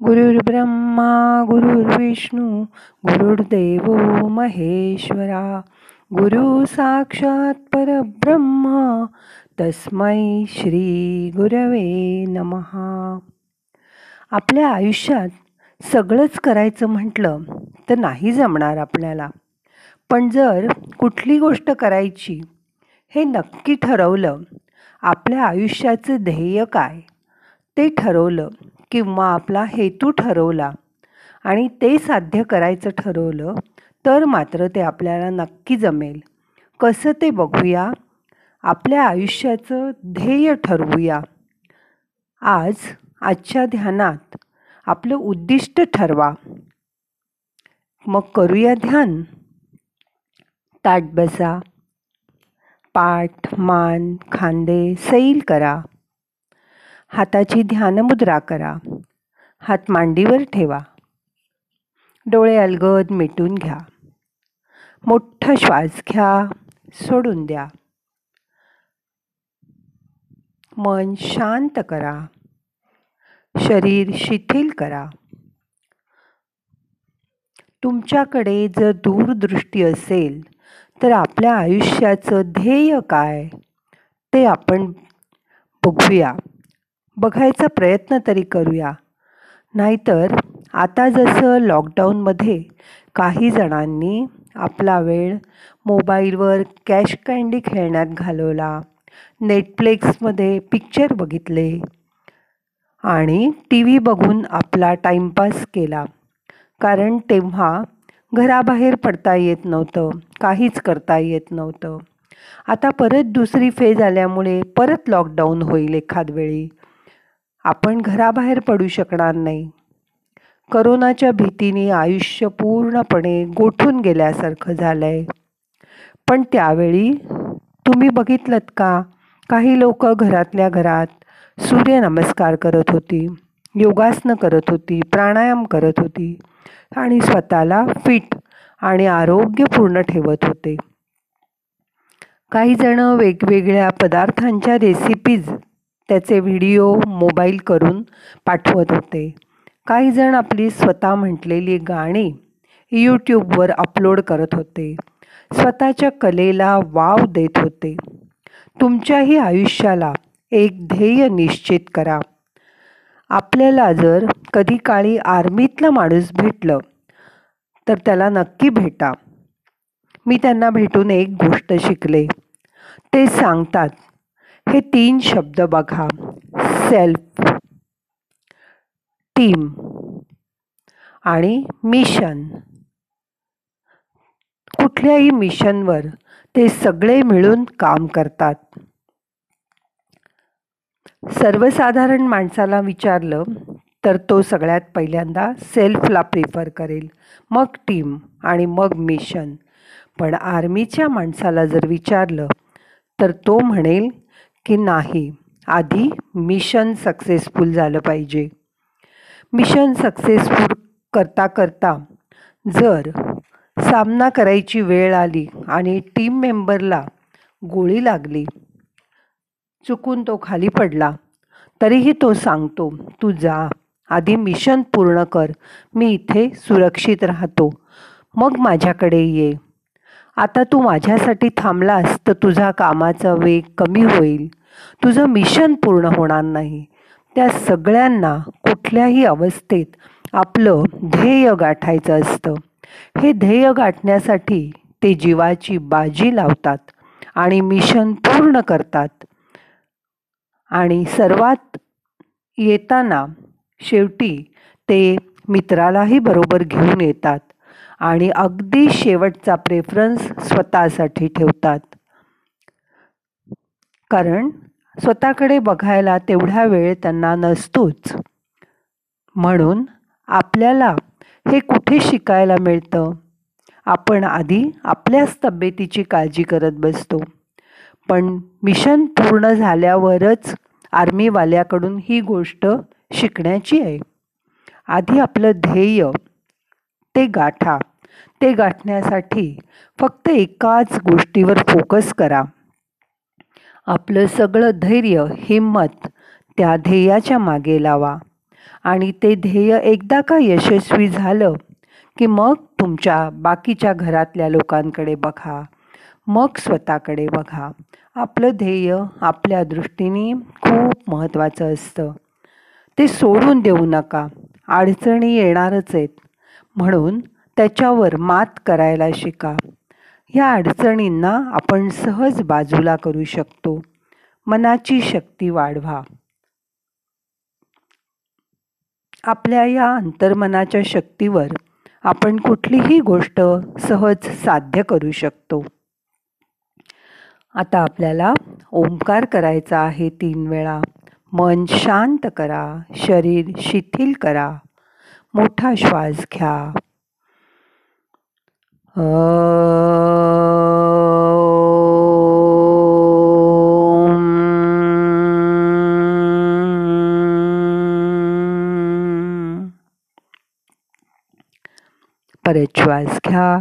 गुरुर्ब्रह्मा गुरुर्विष्णू गुरुर्देव महेश्वरा। गुरु साक्षात परब्रह्मा तस्मै श्री गुरवे नमहा आपल्या आयुष्यात सगळंच करायचं म्हटलं तर नाही जमणार आपल्याला. पण जर कुठली गोष्ट करायची हे नक्की ठरवलं आपल्या आयुष्याचं ध्येय काय ते ठरवलं किंवा आपला हेतू ठरवला आणि ते साध्य करायचं ठरवलं तर मात्र ते आपल्याला नक्की जमेल. कसं ते बघूया? आपल्या आयुष्याचं ध्येय ठरवूया. आज आजच्या ध्यानात आपलं उद्दिष्ट ठरवा. मग करूया ध्यान. ताट बसा. पाठ मान खांदे सैल करा. हाताची ध्यानमुद्रा करा. हात मांडीवर ठेवा. डोळे अलगद मिटून घ्या. मोठा श्वास घ्या. सोडून द्या. मन शांत करा. शरीर शिथिल करा. तुमच्याकडे जर दूरदृष्टी असेल तर आपल्या आयुष्याचं ध्येय काय? ते आपण बघूया. बघायचा प्रयत्न तरी करूया. नाहीतर आता जसं लॉकडाऊनमध्ये काही जणांनी आपला वेळ मोबाईलवर कॅश कँडी खेळण्यात घालवला नेटफ्लिक्समध्ये पिक्चर बघितले आणि टी व्ही बघून आपला टाईमपास केला. कारण तेव्हा घराबाहेर पडता येत नव्हतं काहीच करता येत नव्हतं. आता परत दुसरी फेज आल्यामुळे परत लॉकडाऊन होईल एखाद वेळी. आपण घराबाहेर पडू शकणार नाही. करोनाच्या भीतीने आयुष्य पूर्णपणे गोठून गेल्यासारखं झालं आहे पण त्यावेळी तुम्ही बघितलं का? काही लोक घरातल्या घरात सूर्यनमस्कार करत होती योगासनं करत होती प्राणायाम करत होती आणि स्वतःला फिट आणि आरोग्यपूर्ण ठेवत होते. काही जण वेगवेगळ्या पदार्थांच्या रेसिपीज त्याचे व्हिडिओ मोबाईल करून पाठवत होते. काही जण आपली स्वतः म्हटलेली गाणी यूट्यूबवर अपलोड करत होते. स्वतःच्या कलेला वाव देत होते. तुमच्याही आयुष्याला एक ध्येय निश्चित करा. आपल्याला जर कधी काळी आर्मीतला माणूस भेटलं तर त्याला नक्की भेटा. मी त्यांना भेटून एक गोष्ट शिकले. ते सांगतात हे तीन शब्द बघा. सेल्फ टीम आणि मिशन कुठल्याही मिशनवर ते सगळे मिळून काम करतात. सर्वसाधारण माणसाला विचारलं तर तो सगळ्यात पहिल्यांदा सेल्फला प्रिफर करेल. मग टीम आणि मग मिशन पण आर्मीच्या माणसाला जर विचारलं तर तो म्हणेल की नाही. आधी मिशन सक्सेसफुल झालं पाहिजे. मिशन सक्सेसफुल करता करता जर सामना करायची वेळ आली आणि टीम मेंबरला गोळी लागली चुकून तो खाली पडला तरीही तो सांगतो तू जा आधी मिशन पूर्ण कर मी इथे सुरक्षित राहतो. मग माझ्याकडे ये. आता तू माझ्यासाठी थांबलास तर तुझा कामाचा वेग कमी होईल. तुझं मिशन पूर्ण होणार नाही. त्या सगळ्यांना कुठल्याही अवस्थेत आपलं ध्येय गाठायचं असतं. हे ध्येय गाठण्यासाठी ते जीवाची बाजी लावतात आणि मिशन पूर्ण करतात. आणि सर्वात येताना शेवटी ते मित्रालाही बरोबर घेऊन येतात. आणि अगदी शेवटचा प्रेफरन्स स्वतःसाठी ठेवतात. कारण स्वतःकडे बघायला तेवढा वेळ त्यांना नसतोच. म्हणून आपल्याला हे कुठे शिकायला मिळतं? आपण आधी आपल्याच तब्येतीची काळजी करत बसतो. पण मिशन पूर्ण झाल्यावरच आर्मीवाल्याकडून ही गोष्ट शिकण्याची आहे. आधी आपलं ध्येय ते गाठा. ते गाठण्यासाठी फक्त एकाच गोष्टीवर फोकस करा. आपलं सगळं धैर्य हिंमत त्या ध्येयाच्या मागे लावा. आणि ते ध्येय एकदा का यशस्वी झालं की मग तुमच्या बाकीच्या घरातल्या लोकांकडे बघा. मग स्वतःकडे बघा. आपलं ध्येय आपल्या दृष्टीने खूप महत्त्वाचं असतं. ते सोडून देऊ नका. अडचणी येणारच आहेत. म्हणून त्याच्यावर मात करायला शिका. ह्या अडचणींना आपण सहज बाजूला करू शकतो. मनाची शक्ती वाढवा. आपल्या या अंतर्मनाच्या शक्तीवर आपण कुठलीही गोष्ट सहज साध्य करू शकतो. आता आपल्याला ओंकार करायचा आहे तीन वेळा. मन शांत करा. शरीर शिथिल करा. मोठा श्वास घ्या. परत श्वास घ्या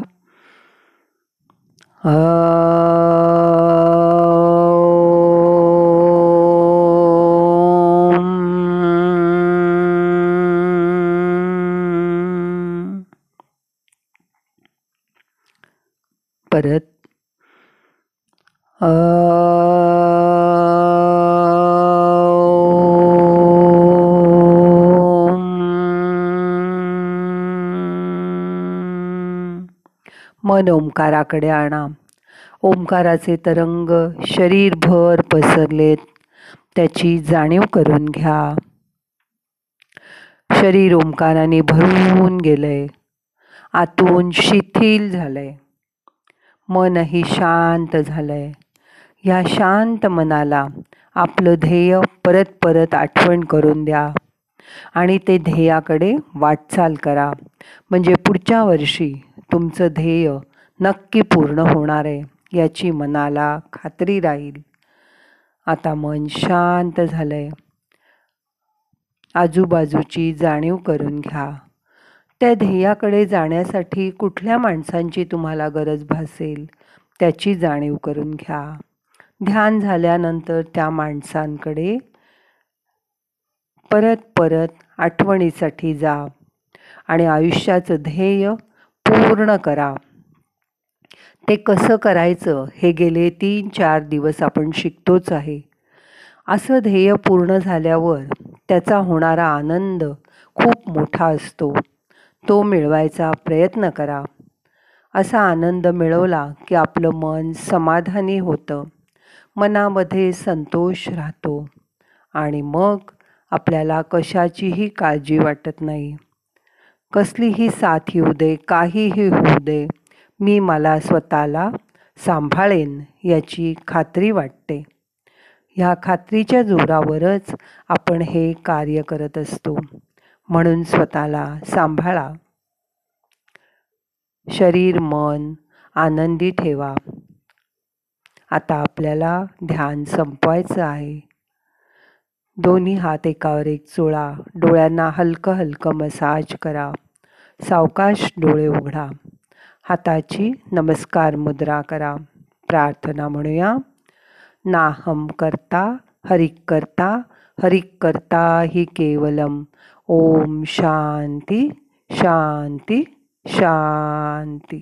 मन ओंकाराकडे आणा. ओंकाराचे तरंग शरीरभर पसरलेत. त्याची जाणीव करून घ्या. शरीर ओंकाराने भरून गेलंय. आतून शिथिल झालंय. मनही शांत झालंय. ह्या शांत मनाला आपलं ध्येय परत परत आठवण करून द्या. आणि ते ध्येयाकडे वाटचाल करा. म्हणजे पुढच्या वर्षी तुमचं ध्येय नक्की पूर्ण होणार आहे याची मनाला खात्री राहील. आता मन शांत झालं आहे आजूबाजूची जाणीव करून घ्या. त्या ध्येयाकडे जाण्यासाठी कुठल्या माणसांची तुम्हाला गरज भासेल त्याची जाणीव करून घ्या. ध्यान झाल्यानंतर त्या माणसांकडे परत परत आठवणीसाठी जा आणि आयुष्याचं ध्येय पूर्ण करा. ते कसं करायचं हे गेले तीन चार दिवस आपण शिकतोच आहे. असं ध्येय पूर्ण झाल्यावर त्याचा होणारा आनंद खूप मोठा असतो. तो मिळवायचा प्रयत्न करा. असा आनंद मिळवला की आपलं मन समाधानी होतं. मनामध्ये संतोष राहतो आणि मग आपल्याला कशाचीही काळजी वाटत नाही. कसलीही साथ येऊ दे काहीही होऊ दे मी मला स्वतःला सांभाळेन याची खात्री वाटते. ह्या खात्रीच्या जोरावरच आपण हे कार्य करत असतो. म्हणून स्वतःला सांभाळा. शरीर मन आनंदी ठेवा. आता आपल्याला ध्यान संपवायचं आहे. दोन्ही हात एकावर एक चोळा डोळ्यांना हलकं हलकं मसाज करा. सावकाश डोळे उघडा. हाताची नमस्कार मुद्रा करा. प्रार्थना म्हणूया. नाहम करता हरिक करता हरिक करता हि केवलम. ओम शांती शांती शांती.